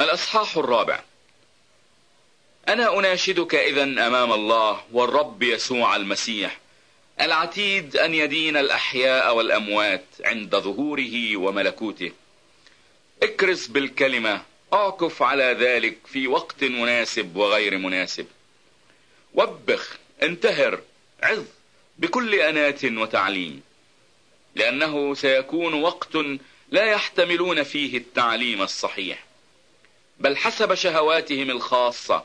الأصحاح الرابع. أنا أناشدك إذا أمام الله والرب يسوع المسيح العتيد أن يدين الأحياء والأموات عند ظهوره وملكوته. اكرس بالكلمة اعكف على ذلك في وقت مناسب وغير مناسب. وبخ انتهر عظ بكل أنات وتعليم لأنه سيكون وقت لا يحتملون فيه التعليم الصحيح. بل حسب شهواتهم الخاصة.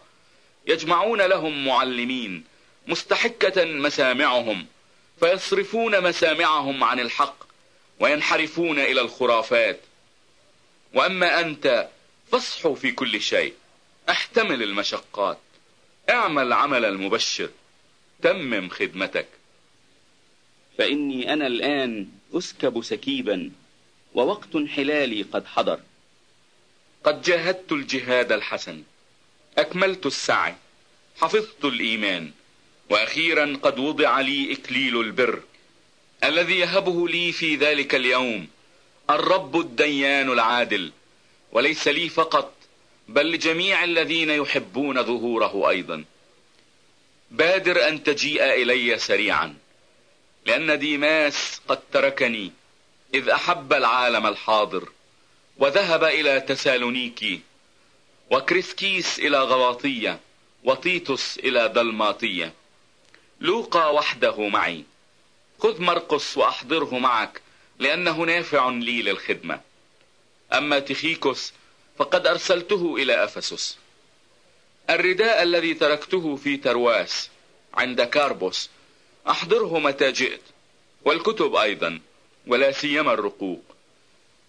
يجمعون لهم معلمين مستحكة مسامعهم فيصرفون مسامعهم عن الحق وينحرفون إلى الخرافات. وأما أنت فاصحوا في كل شيء احتمل المشقات اعمل عمل المبشر تمم خدمتك. فإني أنا الآن أسكب سكيبا ووقت حلالي قد حضر. قد جاهدت الجهاد الحسن. أكملت السعي. حفظت الإيمان. وأخيرا قد وضع لي إكليل البر. الذي يهبه لي في ذلك اليوم الرب الديان العادل. وليس لي فقط بل لجميع الذين يحبون ظهوره أيضا. بادر أن تجيء إلي سريعا لأن ديماس قد تركني إذ أحب العالم الحاضر. وذهب إلى تسالونيكي وكريسكيس إلى غلاطية وطيتوس إلى دلماطية. لوقا وحده معي. خذ مرقس وأحضره معك لأنه نافع لي للخدمة. أما تيخيكوس فقد أرسلته إلى أفسس. الرداء الذي تركته في ترواس عند كاربوس أحضره متى جئت. والكتب أيضا ولا سيما الرقوق.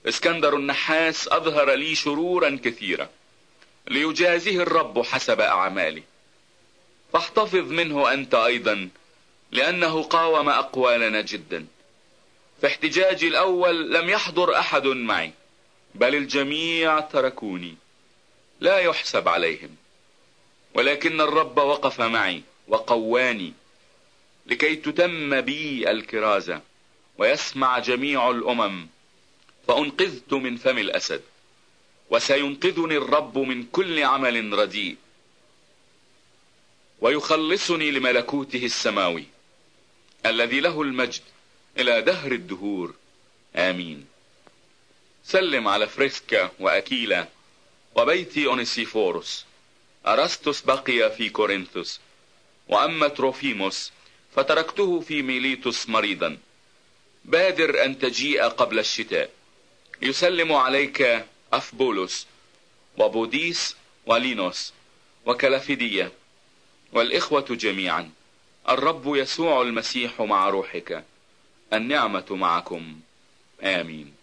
اسكندر النحاس أظهر لي شرورا كثيرة ليجازيه الرب حسب أعماله فاحتفظ منه أنت أيضا لأنه قاوم أقوالنا جدا. في احتجاجي الأول لم يحضر أحد معي بل الجميع تركوني لا يحسب عليهم. ولكن الرب وقف معي وقواني لكي تتم بي الكرازة ويسمع جميع الأمم. فأنقذت من فم الأسد وسينقذني الرب من كل عمل رديء ويخلصني لملكوته السماوي الذي له المجد إلى دهر الدهور. آمين. سلم على فريسكا وأكيلا وبيت أونيسيفوروس أرسطس بقي في كورنثوس وأما تروفيموس فتركته في ميليتوس مريضا. بادر أن تجيء قبل الشتاء. يسلم عليك أفبولس وبوديس ولينوس وكلافدية والإخوة جميعا. الرب يسوع المسيح مع روحك. النعمة معكم. آمين.